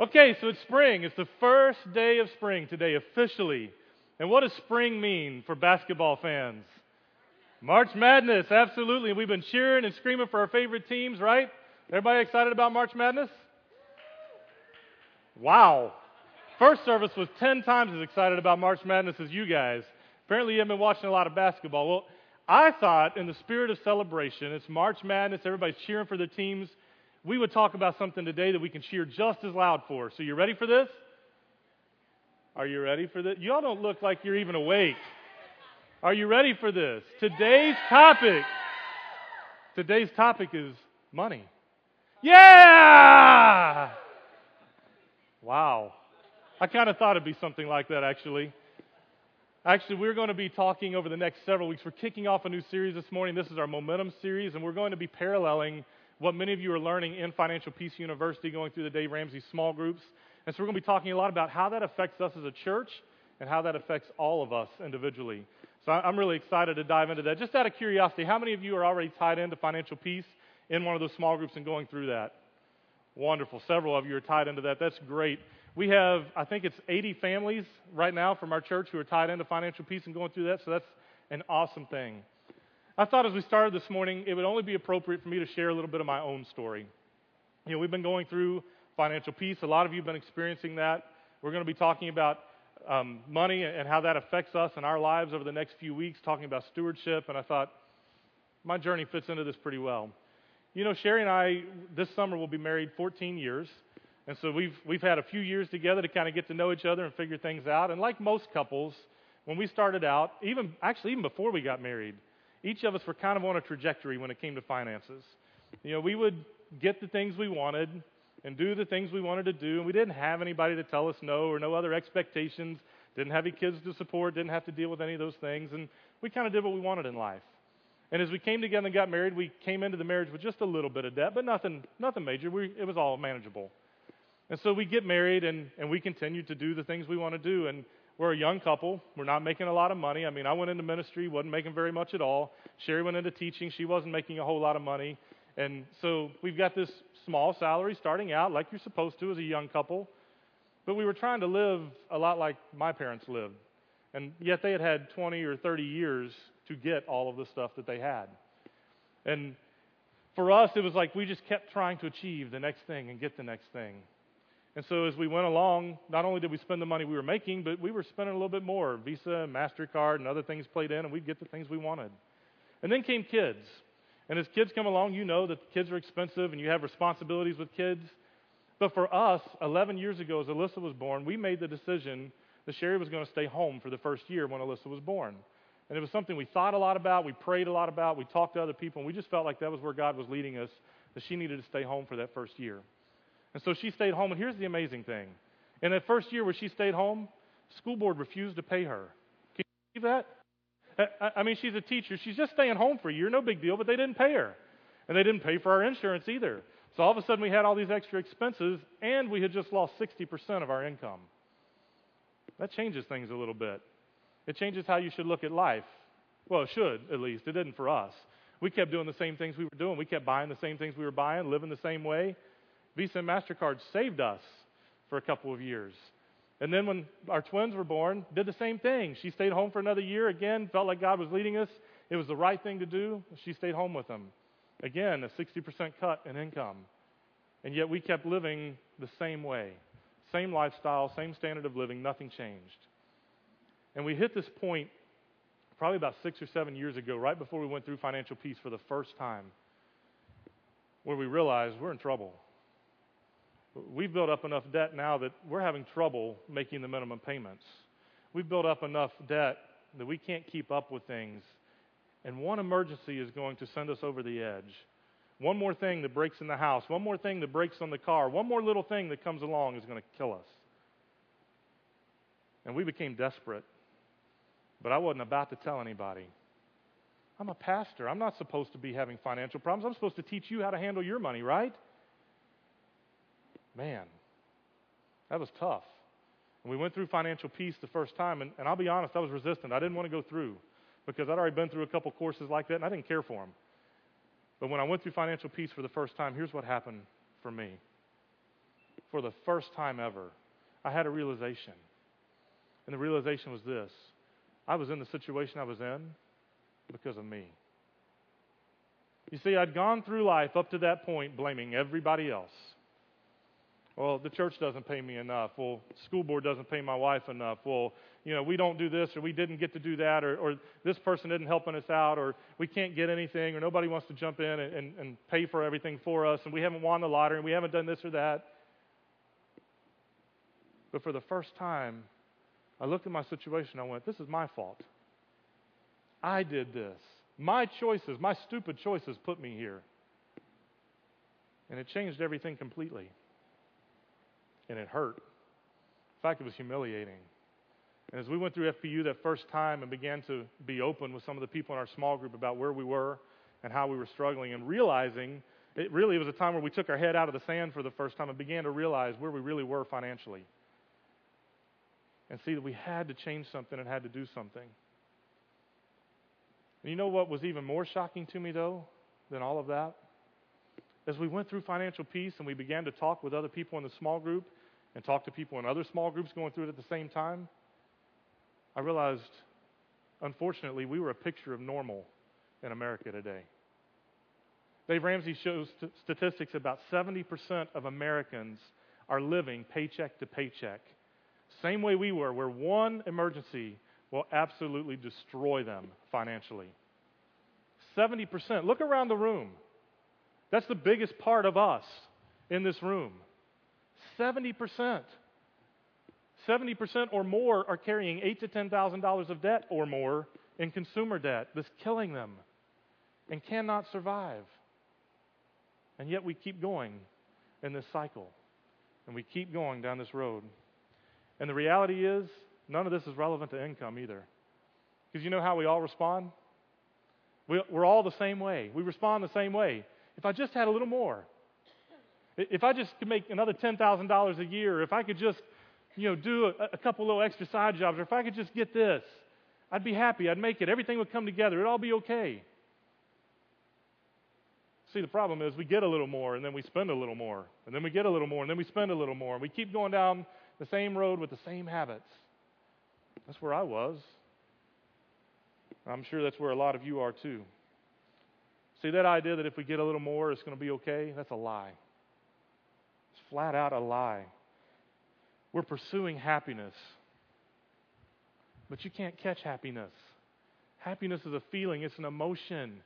Okay, so it's spring. It's the first day of spring today, officially. And what does spring mean for basketball fans? March Madness, absolutely. We've been cheering and screaming for our favorite teams, right? Everybody excited about March Madness? Wow. First service was 10 times as excited about March Madness as you guys. Apparently, you haven't been watching a lot of basketball. Well, I thought, in the spirit of celebration, it's March Madness, everybody's cheering for their teams we would talk about something today that we can cheer just as loud for. So, you ready for this? Are you ready for this? Y'all don't look like you're even awake. Are you ready for this? Today's topic. Today's topic is money. Yeah! Wow. I kind of thought it'd be something like that, actually. Actually, we're going to be talking over the next several weeks. We're kicking off a new series this morning. This is our Momentum series, and we're going to be paralleling what many of you are learning in Financial Peace University going through the Dave Ramsey small groups. And so we're going to be talking a lot about how that affects us as a church and how that affects all of us individually. So I'm really excited to dive into that. Just out of curiosity, how many of you are already tied into Financial Peace in one of those small groups and going through that? Wonderful. Several of you are tied into that. That's great. We have, I think it's 80 families right now from our church who are tied into Financial Peace and going through that. So that's an awesome thing. I thought as we started this morning, it would only be appropriate for me to share a little bit of my own story. You know, we've been going through financial peace. A lot of you have been experiencing that. We're going to be talking about um, money and how that affects us and our lives over the next few weeks, talking about stewardship. And I thought my journey fits into this pretty well. You know, Sherry and I this summer will be married 14 years. And so we've, we've had a few years together to kind of get to know each other and figure things out. And like most couples, when we started out, even actually even before we got married, each of us were kind of on a trajectory when it came to finances. You know, we would get the things we wanted and do the things we wanted to do, and we didn't have anybody to tell us no or no other expectations, didn't have any kids to support, didn't have to deal with any of those things, and we kind of did what we wanted in life. And as we came together and got married, we came into the marriage with just a little bit of debt, but nothing, nothing major. We, it was all manageable. And so we get married and, and we continue to do the things we want to do. And we're a young couple. We're not making a lot of money. I mean, I went into ministry, wasn't making very much at all. Sherry went into teaching. She wasn't making a whole lot of money. And so we've got this small salary starting out, like you're supposed to as a young couple. But we were trying to live a lot like my parents lived. And yet they had had 20 or 30 years to get all of the stuff that they had. And for us, it was like we just kept trying to achieve the next thing and get the next thing. And so as we went along, not only did we spend the money we were making, but we were spending a little bit more. Visa MasterCard and other things played in, and we'd get the things we wanted. And then came kids. And as kids come along, you know that kids are expensive and you have responsibilities with kids. But for us, 11 years ago, as Alyssa was born, we made the decision that Sherry was going to stay home for the first year when Alyssa was born. And it was something we thought a lot about, we prayed a lot about, we talked to other people, and we just felt like that was where God was leading us, that she needed to stay home for that first year. And so she stayed home. And here's the amazing thing in that first year where she stayed home, school board refused to pay her. Can you believe that? I mean, she's a teacher. She's just staying home for a year, no big deal, but they didn't pay her. And they didn't pay for our insurance either. So all of a sudden we had all these extra expenses, and we had just lost 60% of our income. That changes things a little bit. It changes how you should look at life. Well, it should, at least. It didn't for us. We kept doing the same things we were doing. We kept buying the same things we were buying, living the same way. Visa and MasterCard saved us for a couple of years. And then when our twins were born, did the same thing. She stayed home for another year. Again, felt like God was leading us. It was the right thing to do. She stayed home with them. Again, a 60% cut in income. And yet we kept living the same way. Same lifestyle, same standard of living, nothing changed. And we hit this point probably about six or seven years ago, right before we went through financial peace for the first time, where we realized we're in trouble we've built up enough debt now that we're having trouble making the minimum payments. We've built up enough debt that we can't keep up with things. And one emergency is going to send us over the edge. One more thing that breaks in the house, one more thing that breaks on the car, one more little thing that comes along is going to kill us. And we became desperate. But I wasn't about to tell anybody. I'm a pastor. I'm not supposed to be having financial problems. I'm supposed to teach you how to handle your money, right? Man, that was tough. And we went through financial peace the first time, and, and I'll be honest, I was resistant. I didn't want to go through because I'd already been through a couple courses like that, and I didn't care for them. But when I went through financial peace for the first time, here's what happened for me for the first time ever, I had a realization. And the realization was this I was in the situation I was in because of me. You see, I'd gone through life up to that point blaming everybody else. Well, the church doesn't pay me enough. Well, school board doesn't pay my wife enough. Well, you know, we don't do this or we didn't get to do that or, or this person isn't helping us out or we can't get anything or nobody wants to jump in and, and, and pay for everything for us and we haven't won the lottery and we haven't done this or that. But for the first time, I looked at my situation. I went, this is my fault. I did this. My choices, my stupid choices put me here. And it changed everything completely and it hurt. In fact, it was humiliating. And as we went through FPU that first time and began to be open with some of the people in our small group about where we were and how we were struggling and realizing it really was a time where we took our head out of the sand for the first time and began to realize where we really were financially. And see that we had to change something and had to do something. And you know what was even more shocking to me, though, than all of that? As we went through financial peace and we began to talk with other people in the small group and talk to people in other small groups going through it at the same time, I realized, unfortunately, we were a picture of normal in America today. Dave Ramsey shows st- statistics about 70% of Americans are living paycheck to paycheck. Same way we were, where one emergency will absolutely destroy them financially. 70%. Look around the room. That's the biggest part of us in this room. 70%. 70% or more are carrying eight to ten thousand dollars of debt or more in consumer debt that's killing them and cannot survive. And yet we keep going in this cycle. And we keep going down this road. And the reality is, none of this is relevant to income either. Because you know how we all respond? We, are all the same way. We respond the same way. If I just had a little more, if I just could make another $10,000 a year, if I could just, you know, do a, a couple little extra side jobs, or if I could just get this, I'd be happy. I'd make it. Everything would come together. It'd all be okay. See, the problem is we get a little more and then we spend a little more, and then we get a little more and then we spend a little more, and we keep going down the same road with the same habits. That's where I was. I'm sure that's where a lot of you are too. See, that idea that if we get a little more, it's going to be okay, that's a lie. It's flat out a lie. We're pursuing happiness, but you can't catch happiness. Happiness is a feeling, it's an emotion.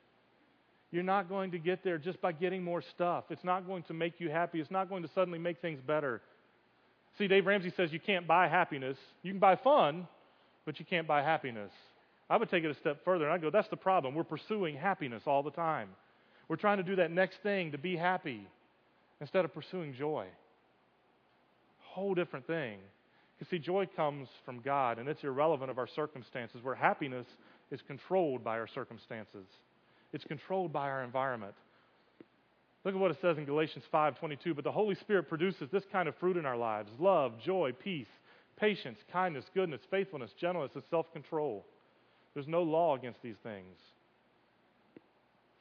You're not going to get there just by getting more stuff. It's not going to make you happy. It's not going to suddenly make things better. See, Dave Ramsey says you can't buy happiness. You can buy fun, but you can't buy happiness. I would take it a step further and I'd go, that's the problem. We're pursuing happiness all the time. We're trying to do that next thing to be happy instead of pursuing joy. Whole different thing. You see, joy comes from God and it's irrelevant of our circumstances, where happiness is controlled by our circumstances. It's controlled by our environment. Look at what it says in Galatians 5:22, but the Holy Spirit produces this kind of fruit in our lives: love, joy, peace, patience, kindness, goodness, faithfulness, gentleness, and self-control. There's no law against these things.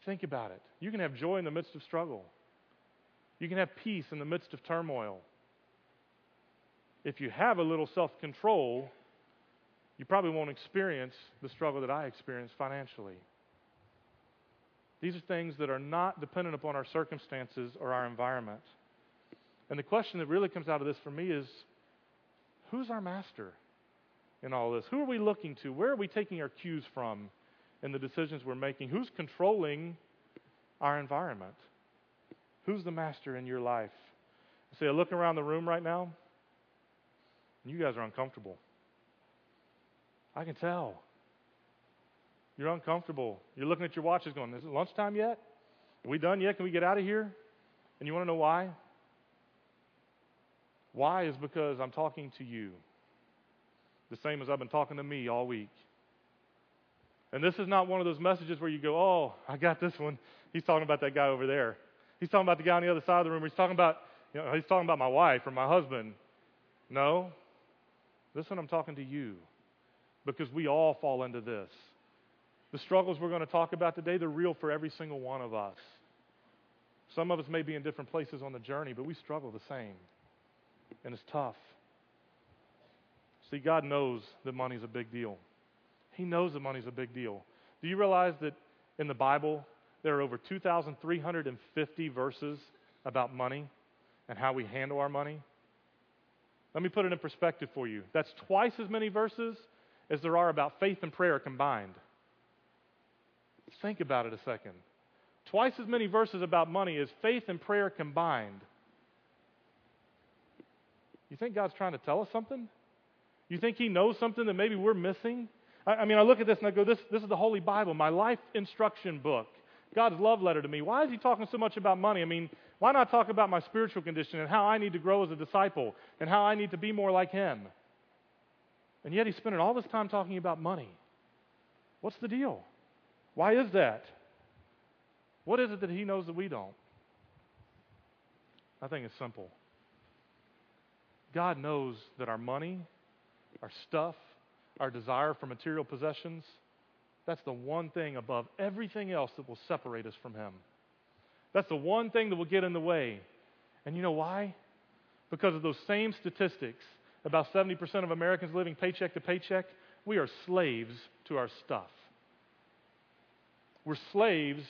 Think about it. You can have joy in the midst of struggle, you can have peace in the midst of turmoil. If you have a little self control, you probably won't experience the struggle that I experienced financially. These are things that are not dependent upon our circumstances or our environment. And the question that really comes out of this for me is who's our master? In all this? Who are we looking to? Where are we taking our cues from in the decisions we're making? Who's controlling our environment? Who's the master in your life? See, I look around the room right now, and you guys are uncomfortable. I can tell. You're uncomfortable. You're looking at your watches going, Is it lunchtime yet? Are we done yet? Can we get out of here? And you want to know why? Why is because I'm talking to you the same as I've been talking to me all week. And this is not one of those messages where you go, oh, I got this one. He's talking about that guy over there. He's talking about the guy on the other side of the room. He's talking about, you know, he's talking about my wife or my husband. No. This one I'm talking to you because we all fall into this. The struggles we're going to talk about today, they're real for every single one of us. Some of us may be in different places on the journey, but we struggle the same. and it's tough. See, God knows that money's a big deal. He knows that money's a big deal. Do you realize that in the Bible, there are over 2,350 verses about money and how we handle our money? Let me put it in perspective for you. That's twice as many verses as there are about faith and prayer combined. Think about it a second. Twice as many verses about money as faith and prayer combined. You think God's trying to tell us something? You think He knows something that maybe we're missing? I, I mean, I look at this and I go, this, this is the Holy Bible, my life instruction book, God's love letter to me. Why is He talking so much about money? I mean, why not talk about my spiritual condition and how I need to grow as a disciple and how I need to be more like Him? And yet He's spending all this time talking about money. What's the deal? Why is that? What is it that He knows that we don't? I think it's simple. God knows that our money, our stuff, our desire for material possessions, that's the one thing above everything else that will separate us from Him. That's the one thing that will get in the way. And you know why? Because of those same statistics about 70% of Americans living paycheck to paycheck, we are slaves to our stuff. We're slaves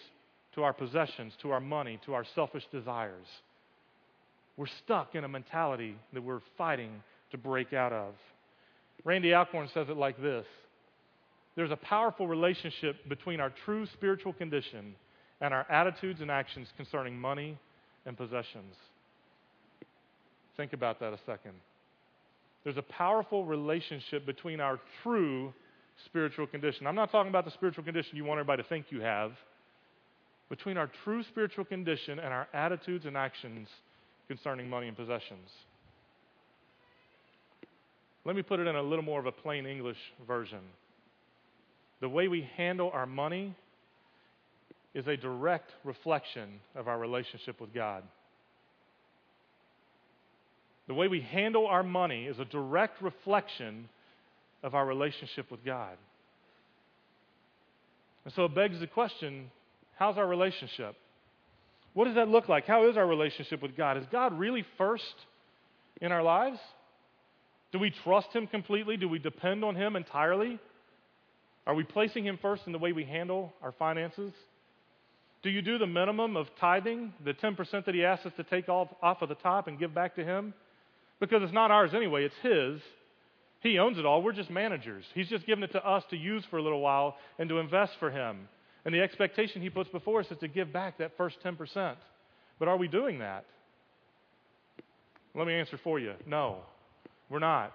to our possessions, to our money, to our selfish desires. We're stuck in a mentality that we're fighting to break out of. Randy Alcorn says it like this There's a powerful relationship between our true spiritual condition and our attitudes and actions concerning money and possessions. Think about that a second. There's a powerful relationship between our true spiritual condition. I'm not talking about the spiritual condition you want everybody to think you have. Between our true spiritual condition and our attitudes and actions concerning money and possessions. Let me put it in a little more of a plain English version. The way we handle our money is a direct reflection of our relationship with God. The way we handle our money is a direct reflection of our relationship with God. And so it begs the question how's our relationship? What does that look like? How is our relationship with God? Is God really first in our lives? Do we trust Him completely? Do we depend on Him entirely? Are we placing Him first in the way we handle our finances? Do you do the minimum of tithing, the 10% that He asks us to take off, off of the top and give back to Him? Because it's not ours anyway, it's His. He owns it all. We're just managers. He's just given it to us to use for a little while and to invest for Him. And the expectation He puts before us is to give back that first 10%. But are we doing that? Let me answer for you no, we're not.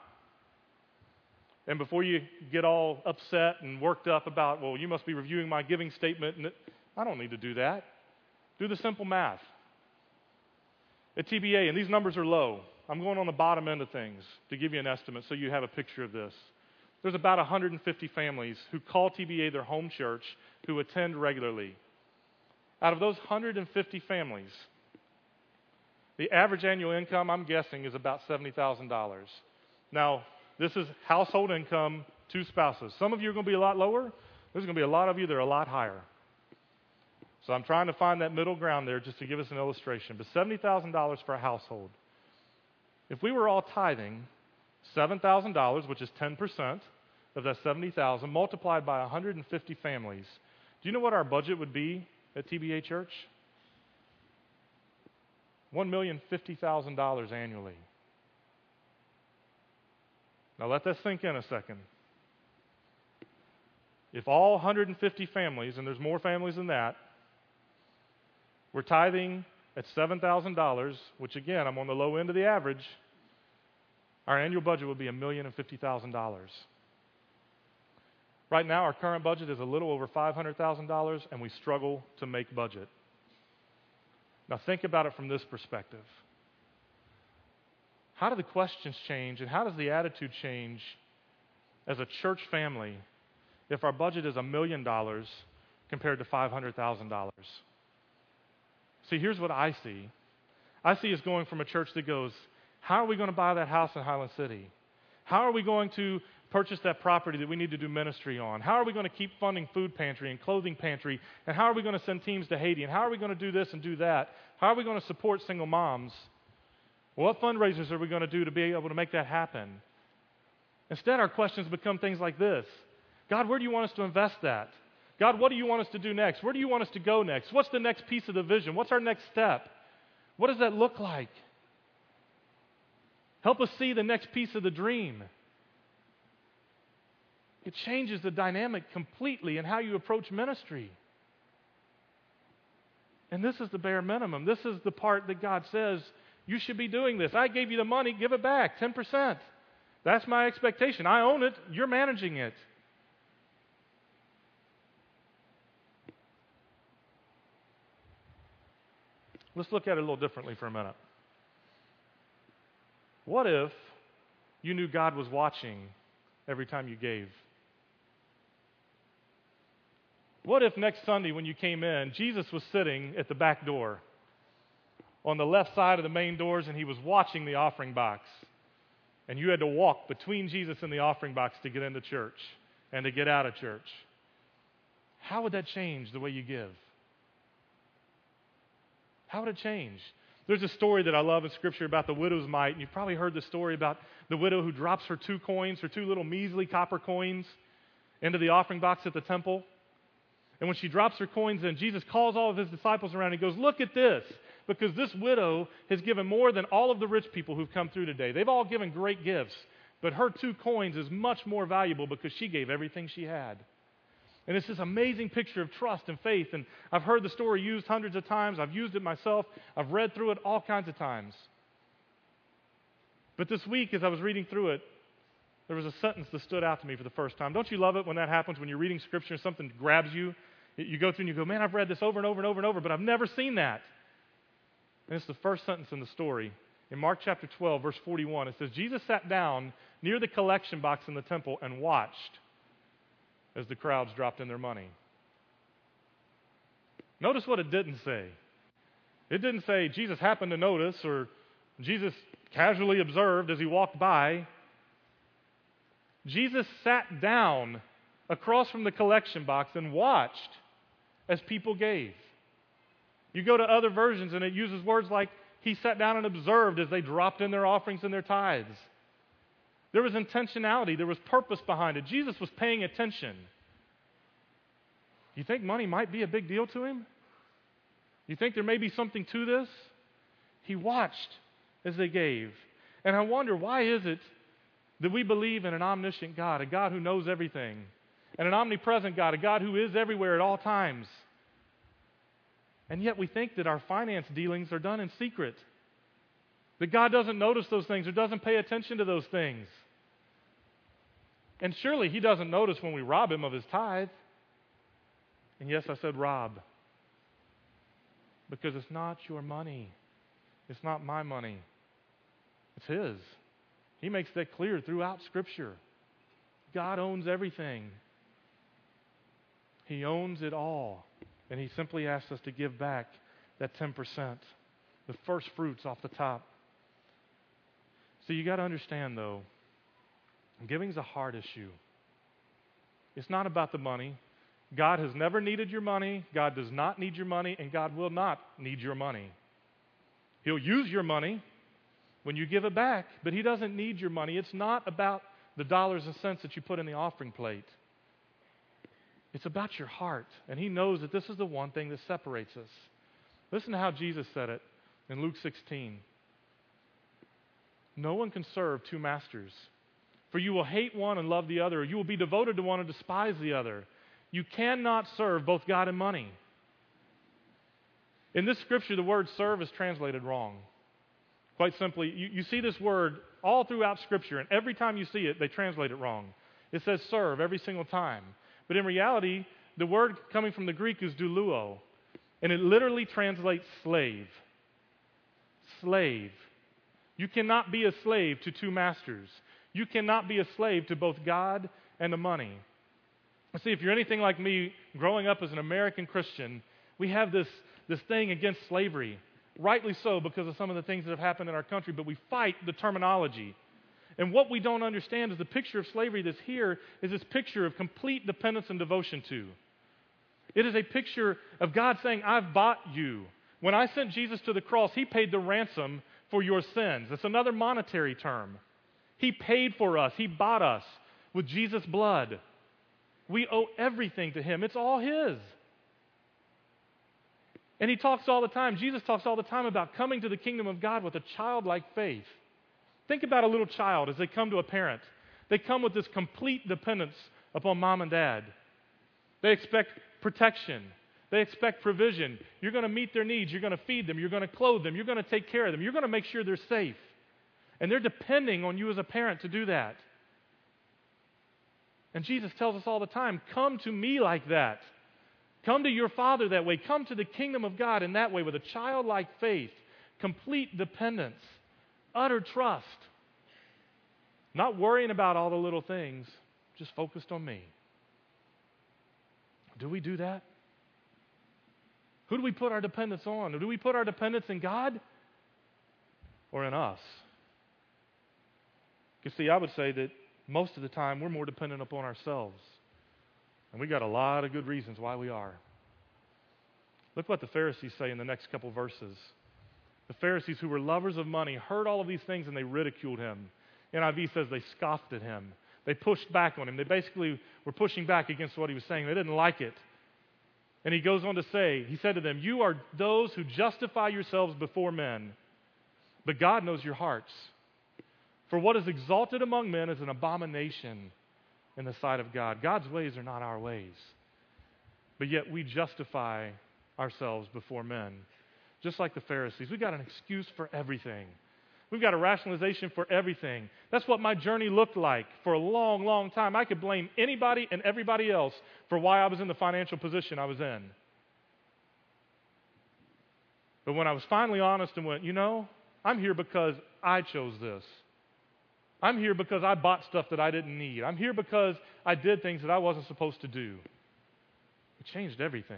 And before you get all upset and worked up about, well, you must be reviewing my giving statement, and I don't need to do that. Do the simple math. At TBA, and these numbers are low, I'm going on the bottom end of things to give you an estimate so you have a picture of this. There's about 150 families who call TBA their home church who attend regularly. Out of those 150 families, the average annual income, I'm guessing, is about $70,000. Now, this is household income, two spouses. Some of you are going to be a lot lower. There's going to be a lot of you that are a lot higher. So I'm trying to find that middle ground there just to give us an illustration. But $70,000 for a household. If we were all tithing $7,000, which is 10% of that 70,000, multiplied by 150 families, do you know what our budget would be at TBA Church? $1,050,000 annually. Now let that sink in a second. If all 150 families, and there's more families than that, we're tithing at $7,000, which again, I'm on the low end of the average. Our annual budget would be a million and fifty thousand dollars. Right now, our current budget is a little over $500,000, and we struggle to make budget. Now, think about it from this perspective. How do the questions change, and how does the attitude change as a church family if our budget is a million dollars compared to $500,000? See, here's what I see I see us going from a church that goes, How are we going to buy that house in Highland City? How are we going to purchase that property that we need to do ministry on? How are we going to keep funding food pantry and clothing pantry? And how are we going to send teams to Haiti? And how are we going to do this and do that? How are we going to support single moms? What fundraisers are we going to do to be able to make that happen? Instead, our questions become things like this God, where do you want us to invest that? God, what do you want us to do next? Where do you want us to go next? What's the next piece of the vision? What's our next step? What does that look like? Help us see the next piece of the dream. It changes the dynamic completely in how you approach ministry. And this is the bare minimum. This is the part that God says, you should be doing this. I gave you the money, give it back 10%. That's my expectation. I own it, you're managing it. Let's look at it a little differently for a minute. What if you knew God was watching every time you gave? What if next Sunday when you came in, Jesus was sitting at the back door on the left side of the main doors and he was watching the offering box? And you had to walk between Jesus and the offering box to get into church and to get out of church. How would that change the way you give? How would it change? There's a story that I love in Scripture about the widow's mite, and you've probably heard the story about the widow who drops her two coins, her two little measly copper coins, into the offering box at the temple. And when she drops her coins in, Jesus calls all of his disciples around and goes, Look at this, because this widow has given more than all of the rich people who've come through today. They've all given great gifts, but her two coins is much more valuable because she gave everything she had. And it's this amazing picture of trust and faith. And I've heard the story used hundreds of times. I've used it myself. I've read through it all kinds of times. But this week, as I was reading through it, there was a sentence that stood out to me for the first time. Don't you love it when that happens when you're reading scripture and something grabs you? You go through and you go, man, I've read this over and over and over and over, but I've never seen that. And it's the first sentence in the story. In Mark chapter 12, verse 41, it says, Jesus sat down near the collection box in the temple and watched as the crowds dropped in their money. Notice what it didn't say. It didn't say Jesus happened to notice or Jesus casually observed as he walked by. Jesus sat down across from the collection box and watched as people gave. You go to other versions and it uses words like he sat down and observed as they dropped in their offerings and their tithes. There was intentionality, there was purpose behind it. Jesus was paying attention. You think money might be a big deal to him? You think there may be something to this? He watched as they gave. And I wonder, why is it that we believe in an omniscient God, a God who knows everything, and an omnipresent God, a God who is everywhere at all times? And yet we think that our finance dealings are done in secret. That God doesn't notice those things or doesn't pay attention to those things. And surely He doesn't notice when we rob Him of His tithe. And yes, I said rob. Because it's not your money, it's not my money, it's His. He makes that clear throughout Scripture. God owns everything, He owns it all. And He simply asks us to give back that 10%, the first fruits off the top. So you got to understand, though, Giving is a hard issue. It's not about the money. God has never needed your money. God does not need your money, and God will not need your money. He'll use your money when you give it back, but He doesn't need your money. It's not about the dollars and cents that you put in the offering plate. It's about your heart, and He knows that this is the one thing that separates us. Listen to how Jesus said it in Luke 16. No one can serve two masters. For you will hate one and love the other, or you will be devoted to one and despise the other. You cannot serve both God and money. In this scripture, the word serve is translated wrong. Quite simply, you, you see this word all throughout Scripture, and every time you see it, they translate it wrong. It says serve every single time. But in reality, the word coming from the Greek is douluo, and it literally translates slave. Slave. You cannot be a slave to two masters. You cannot be a slave to both God and the money. See, if you're anything like me, growing up as an American Christian, we have this, this thing against slavery. Rightly so, because of some of the things that have happened in our country, but we fight the terminology. And what we don't understand is the picture of slavery that's here is this picture of complete dependence and devotion to. It is a picture of God saying, I've bought you. When I sent Jesus to the cross, He paid the ransom for your sins. It's another monetary term. He paid for us, He bought us with Jesus' blood. We owe everything to Him, it's all His. And He talks all the time, Jesus talks all the time about coming to the kingdom of God with a childlike faith. Think about a little child as they come to a parent. They come with this complete dependence upon mom and dad. They expect protection. They expect provision. You're going to meet their needs. You're going to feed them. You're going to clothe them. You're going to take care of them. You're going to make sure they're safe. And they're depending on you as a parent to do that. And Jesus tells us all the time come to me like that. Come to your Father that way. Come to the kingdom of God in that way with a childlike faith, complete dependence, utter trust. Not worrying about all the little things, just focused on me. Do we do that? Who do we put our dependence on? Do we put our dependence in God or in us? You see, I would say that most of the time we're more dependent upon ourselves. And we got a lot of good reasons why we are. Look what the Pharisees say in the next couple verses. The Pharisees, who were lovers of money, heard all of these things and they ridiculed him. NIV says they scoffed at him. They pushed back on him. They basically were pushing back against what he was saying. They didn't like it. And he goes on to say, He said to them, You are those who justify yourselves before men, but God knows your hearts. For what is exalted among men is an abomination in the sight of God. God's ways are not our ways. But yet we justify ourselves before men. Just like the Pharisees. We've got an excuse for everything. We've got a rationalization for everything. That's what my journey looked like for a long, long time. I could blame anybody and everybody else for why I was in the financial position I was in. But when I was finally honest and went, you know, I'm here because I chose this. I'm here because I bought stuff that I didn't need. I'm here because I did things that I wasn't supposed to do. It changed everything.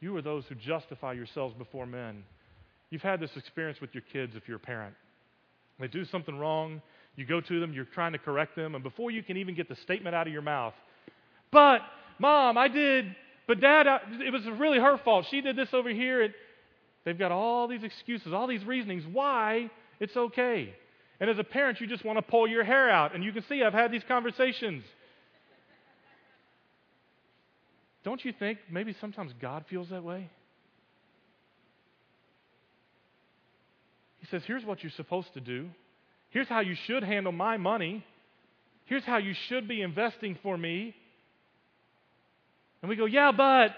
You are those who justify yourselves before men. You've had this experience with your kids if you're a parent. They do something wrong, you go to them, you're trying to correct them, and before you can even get the statement out of your mouth, but mom, I did, but dad, I, it was really her fault. She did this over here. And they've got all these excuses, all these reasonings why it's okay. And as a parent, you just want to pull your hair out. And you can see I've had these conversations. Don't you think maybe sometimes God feels that way? He says, Here's what you're supposed to do. Here's how you should handle my money. Here's how you should be investing for me. And we go, Yeah, but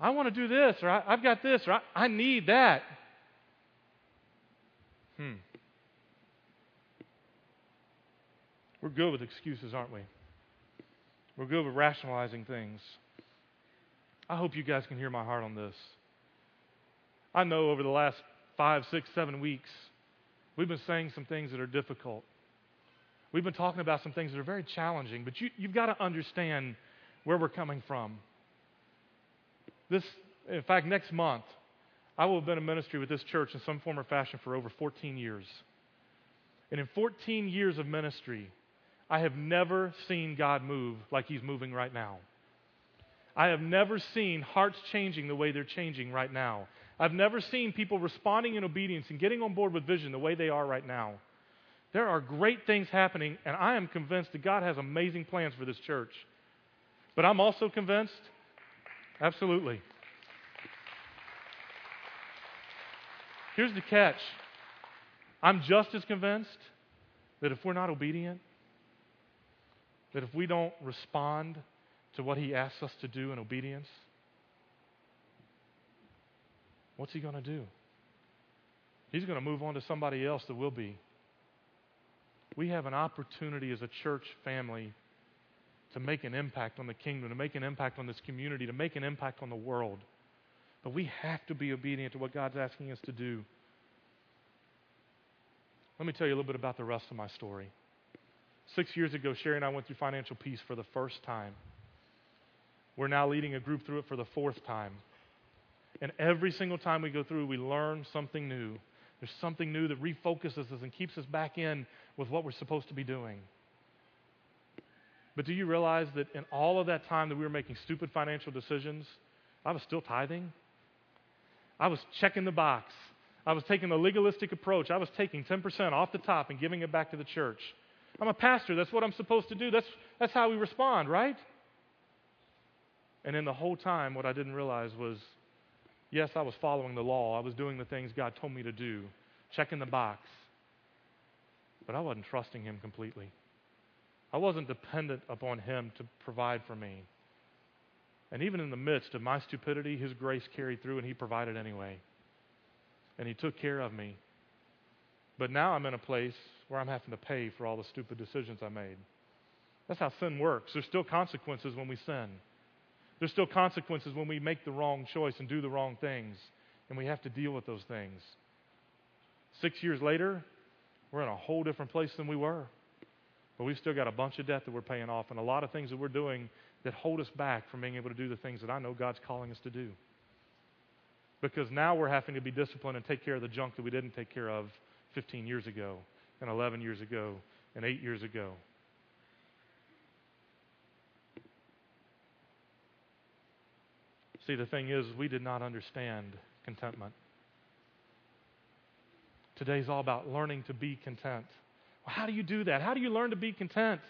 I want to do this, or I, have got this, or I, need that. Hmm. We're good with excuses, aren't we? We're good with rationalizing things. I hope you guys can hear my heart on this. I know over the last five, six, seven weeks, we've been saying some things that are difficult. We've been talking about some things that are very challenging, but you, you've got to understand where we're coming from. This, in fact, next month, I will have been in ministry with this church in some form or fashion for over 14 years. And in 14 years of ministry, I have never seen God move like He's moving right now. I have never seen hearts changing the way they're changing right now. I've never seen people responding in obedience and getting on board with vision the way they are right now. There are great things happening, and I am convinced that God has amazing plans for this church. But I'm also convinced, absolutely. Here's the catch I'm just as convinced that if we're not obedient, that if we don't respond to what He asks us to do in obedience, what's he going to do? He's going to move on to somebody else that will be. We have an opportunity as a church family to make an impact on the kingdom, to make an impact on this community, to make an impact on the world. But we have to be obedient to what God's asking us to do. Let me tell you a little bit about the rest of my story. Six years ago, Sherry and I went through financial peace for the first time. We're now leading a group through it for the fourth time. And every single time we go through, we learn something new. There's something new that refocuses us and keeps us back in with what we're supposed to be doing. But do you realize that in all of that time that we were making stupid financial decisions, I was still tithing? I was checking the box. I was taking the legalistic approach. I was taking 10% off the top and giving it back to the church. I'm a pastor. That's what I'm supposed to do. That's, that's how we respond, right? And in the whole time, what I didn't realize was yes, I was following the law. I was doing the things God told me to do, checking the box. But I wasn't trusting Him completely. I wasn't dependent upon Him to provide for me. And even in the midst of my stupidity, His grace carried through and He provided anyway. And He took care of me. But now I'm in a place where I'm having to pay for all the stupid decisions I made. That's how sin works. There's still consequences when we sin. There's still consequences when we make the wrong choice and do the wrong things, and we have to deal with those things. Six years later, we're in a whole different place than we were. But we've still got a bunch of debt that we're paying off and a lot of things that we're doing that hold us back from being able to do the things that I know God's calling us to do. Because now we're having to be disciplined and take care of the junk that we didn't take care of 15 years ago, and 11 years ago, and 8 years ago. See, the thing is, we did not understand contentment. Today's all about learning to be content. Well, how do you do that? How do you learn to be content?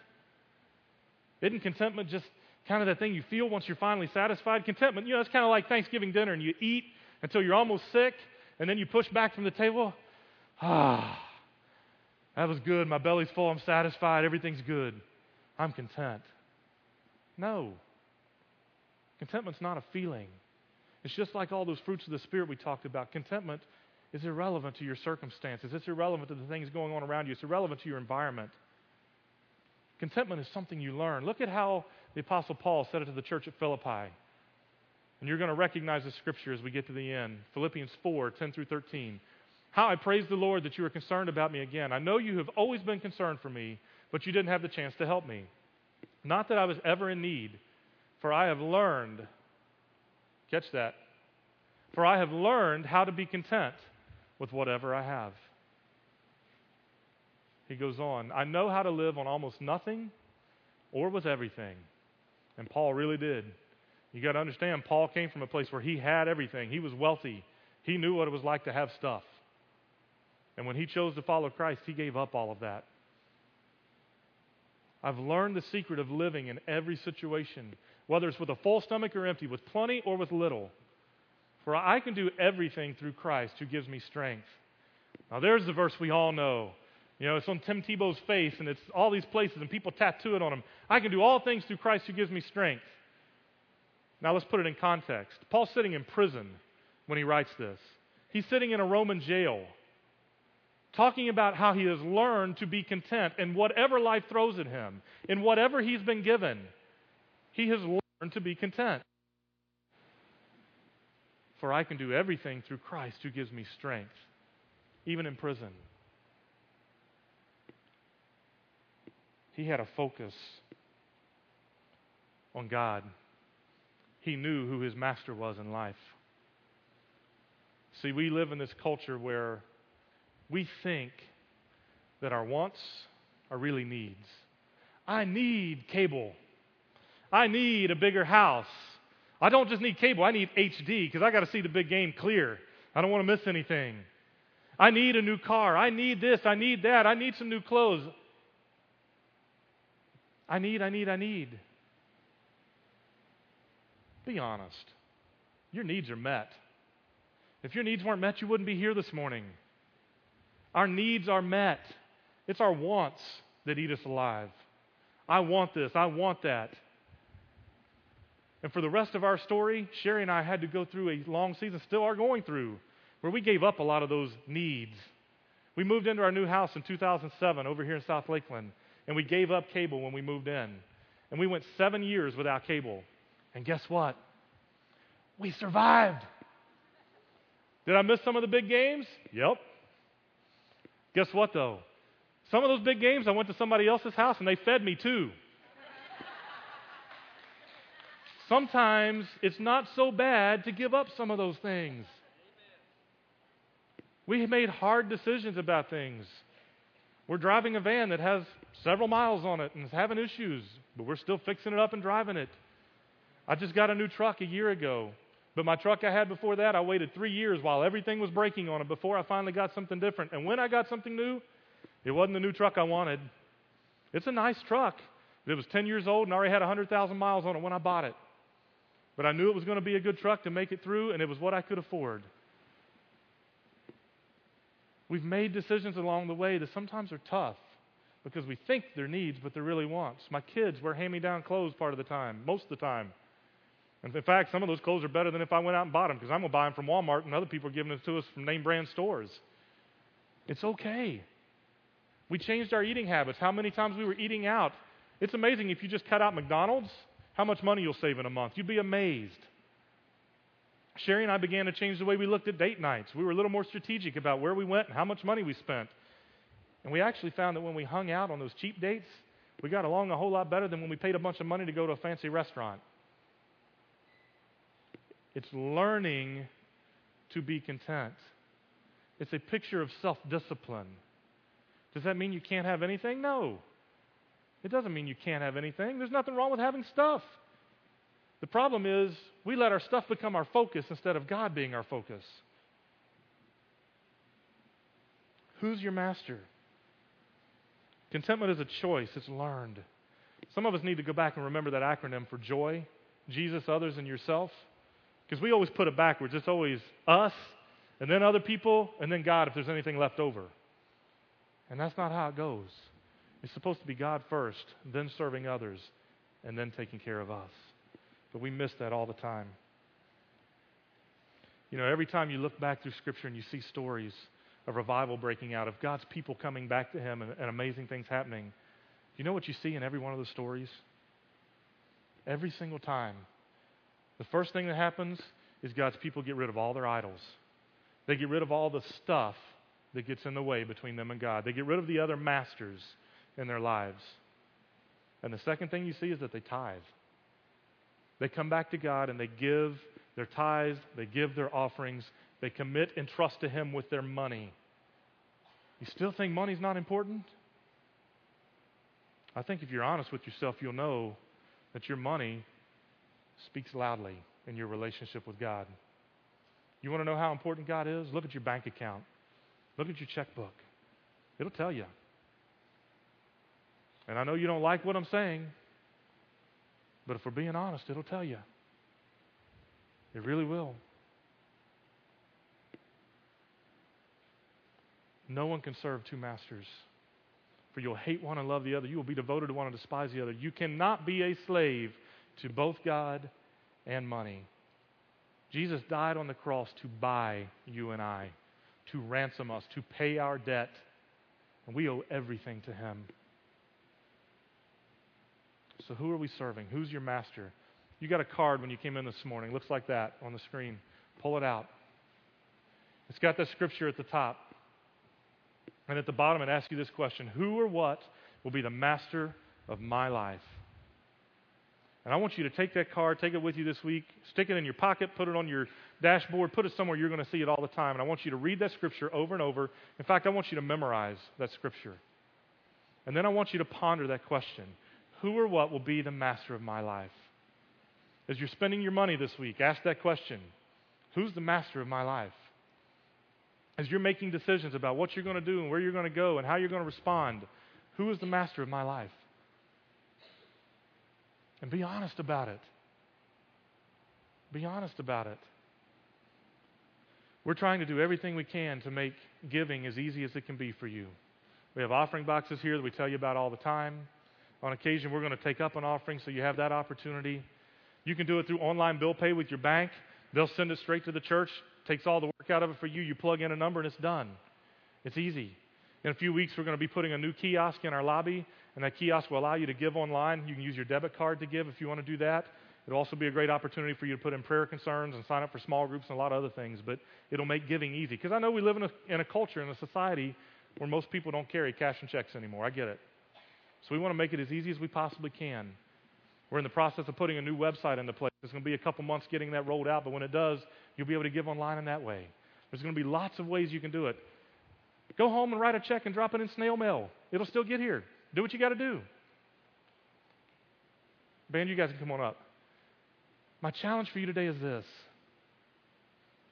Isn't contentment just kind of the thing you feel once you're finally satisfied? Contentment, you know, it's kind of like Thanksgiving dinner and you eat until you're almost sick and then you push back from the table. Ah, that was good. My belly's full. I'm satisfied. Everything's good. I'm content. No. Contentment's not a feeling. It's just like all those fruits of the Spirit we talked about. Contentment is irrelevant to your circumstances, it's irrelevant to the things going on around you, it's irrelevant to your environment. Contentment is something you learn. Look at how the Apostle Paul said it to the church at Philippi. And you're going to recognize the scripture as we get to the end. Philippians 4 10 through 13. How I praise the Lord that you are concerned about me again. I know you have always been concerned for me, but you didn't have the chance to help me. Not that I was ever in need, for I have learned, catch that, for I have learned how to be content with whatever I have. He goes on, I know how to live on almost nothing or with everything. And Paul really did. You got to understand, Paul came from a place where he had everything. He was wealthy. He knew what it was like to have stuff. And when he chose to follow Christ, he gave up all of that. I've learned the secret of living in every situation, whether it's with a full stomach or empty, with plenty or with little. For I can do everything through Christ who gives me strength. Now, there's the verse we all know. You know, it's on Tim Tebow's face, and it's all these places, and people tattoo it on him. I can do all things through Christ who gives me strength. Now, let's put it in context. Paul's sitting in prison when he writes this. He's sitting in a Roman jail, talking about how he has learned to be content in whatever life throws at him, in whatever he's been given. He has learned to be content. For I can do everything through Christ who gives me strength, even in prison. He had a focus on God. He knew who his master was in life. See, we live in this culture where we think that our wants are really needs. I need cable. I need a bigger house. I don't just need cable, I need HD because I got to see the big game clear. I don't want to miss anything. I need a new car. I need this. I need that. I need some new clothes. I need, I need, I need. Be honest. Your needs are met. If your needs weren't met, you wouldn't be here this morning. Our needs are met. It's our wants that eat us alive. I want this. I want that. And for the rest of our story, Sherry and I had to go through a long season, still are going through, where we gave up a lot of those needs. We moved into our new house in 2007 over here in South Lakeland, and we gave up cable when we moved in. And we went seven years without cable. And guess what? We survived. Did I miss some of the big games? Yep. Guess what, though? Some of those big games, I went to somebody else's house and they fed me too sometimes it's not so bad to give up some of those things. We made hard decisions about things. We're driving a van that has several miles on it and is having issues, but we're still fixing it up and driving it. I just got a new truck a year ago. But my truck I had before that, I waited three years while everything was breaking on it before I finally got something different. And when I got something new, it wasn't the new truck I wanted. It's a nice truck. It was 10 years old and already had 100,000 miles on it when I bought it. But I knew it was going to be a good truck to make it through, and it was what I could afford. We've made decisions along the way that sometimes are tough because we think they're needs, but they're really wants. My kids wear hand me down clothes part of the time, most of the time. And in fact, some of those clothes are better than if I went out and bought them because I'm going to buy them from Walmart and other people are giving them to us from name brand stores. It's okay. We changed our eating habits. How many times we were eating out? It's amazing if you just cut out McDonald's, how much money you'll save in a month. You'd be amazed. Sherry and I began to change the way we looked at date nights. We were a little more strategic about where we went and how much money we spent. And we actually found that when we hung out on those cheap dates, we got along a whole lot better than when we paid a bunch of money to go to a fancy restaurant. It's learning to be content. It's a picture of self discipline. Does that mean you can't have anything? No. It doesn't mean you can't have anything. There's nothing wrong with having stuff. The problem is we let our stuff become our focus instead of God being our focus. Who's your master? Contentment is a choice, it's learned. Some of us need to go back and remember that acronym for joy Jesus, others, and yourself. Because we always put it backwards. It's always us, and then other people, and then God if there's anything left over. And that's not how it goes. It's supposed to be God first, then serving others, and then taking care of us. But we miss that all the time. You know, every time you look back through Scripture and you see stories of revival breaking out, of God's people coming back to Him and, and amazing things happening, you know what you see in every one of those stories? Every single time. The first thing that happens is God's people get rid of all their idols. They get rid of all the stuff that gets in the way between them and God. They get rid of the other masters in their lives. And the second thing you see is that they tithe. They come back to God and they give their tithes, they give their offerings, they commit and trust to Him with their money. You still think money's not important? I think if you're honest with yourself, you'll know that your money speaks loudly in your relationship with God. You want to know how important God is? Look at your bank account. Look at your checkbook. It'll tell you. And I know you don't like what I'm saying, but if we're being honest, it'll tell you. It really will. No one can serve two masters. For you'll hate one and love the other. You will be devoted to one and despise the other. You cannot be a slave to both God and money. Jesus died on the cross to buy you and I, to ransom us, to pay our debt. And we owe everything to him. So, who are we serving? Who's your master? You got a card when you came in this morning. Looks like that on the screen. Pull it out. It's got the scripture at the top. And at the bottom, it asks you this question Who or what will be the master of my life? And I want you to take that card, take it with you this week, stick it in your pocket, put it on your dashboard, put it somewhere you're going to see it all the time. And I want you to read that scripture over and over. In fact, I want you to memorize that scripture. And then I want you to ponder that question Who or what will be the master of my life? As you're spending your money this week, ask that question Who's the master of my life? As you're making decisions about what you're going to do and where you're going to go and how you're going to respond, who is the master of my life? And be honest about it. Be honest about it. We're trying to do everything we can to make giving as easy as it can be for you. We have offering boxes here that we tell you about all the time. On occasion, we're going to take up an offering so you have that opportunity. You can do it through online bill pay with your bank. They'll send it straight to the church, takes all the work out of it for you. You plug in a number and it's done. It's easy. In a few weeks, we're going to be putting a new kiosk in our lobby, and that kiosk will allow you to give online. You can use your debit card to give if you want to do that. It'll also be a great opportunity for you to put in prayer concerns and sign up for small groups and a lot of other things, but it'll make giving easy. Because I know we live in a, in a culture, in a society where most people don't carry cash and checks anymore. I get it. So we want to make it as easy as we possibly can. We're in the process of putting a new website into place. It's going to be a couple months getting that rolled out, but when it does, you'll be able to give online in that way. There's going to be lots of ways you can do it. Go home and write a check and drop it in snail mail. It'll still get here. Do what you got to do. Band, you guys can come on up. My challenge for you today is this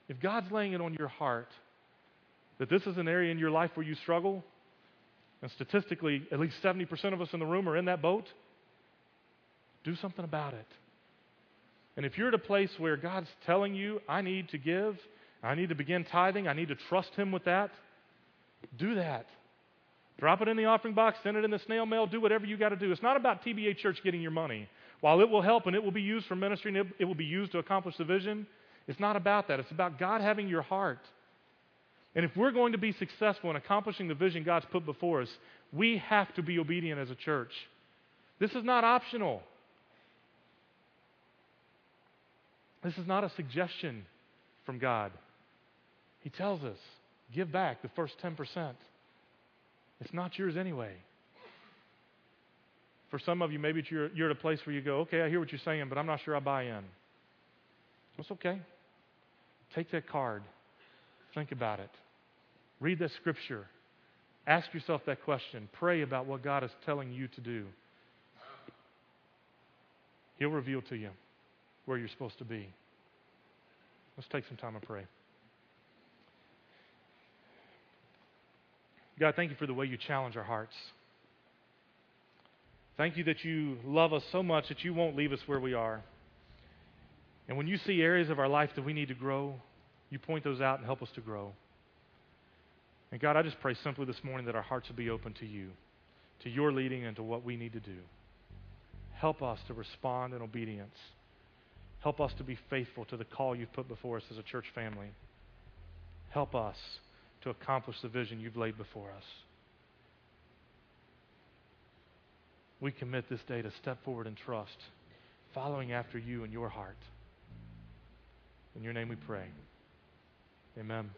if God's laying it on your heart that this is an area in your life where you struggle, and statistically, at least 70% of us in the room are in that boat, do something about it. And if you're at a place where God's telling you, I need to give, I need to begin tithing, I need to trust Him with that, do that. Drop it in the offering box, send it in the snail mail, do whatever you got to do. It's not about TBA Church getting your money. While it will help and it will be used for ministry and it, it will be used to accomplish the vision, it's not about that. It's about God having your heart. And if we're going to be successful in accomplishing the vision God's put before us, we have to be obedient as a church. This is not optional. This is not a suggestion from God. He tells us, give back the first 10%. It's not yours anyway. For some of you, maybe you're, you're at a place where you go, okay, I hear what you're saying, but I'm not sure I buy in. That's okay. Take that card. Think about it. Read that scripture. Ask yourself that question. Pray about what God is telling you to do. He'll reveal to you where you're supposed to be. Let's take some time and pray. God, thank you for the way you challenge our hearts. Thank you that you love us so much that you won't leave us where we are. And when you see areas of our life that we need to grow, you point those out and help us to grow. And God, I just pray simply this morning that our hearts will be open to you, to your leading, and to what we need to do. Help us to respond in obedience. Help us to be faithful to the call you've put before us as a church family. Help us to accomplish the vision you've laid before us. We commit this day to step forward in trust, following after you in your heart. In your name we pray. Amen.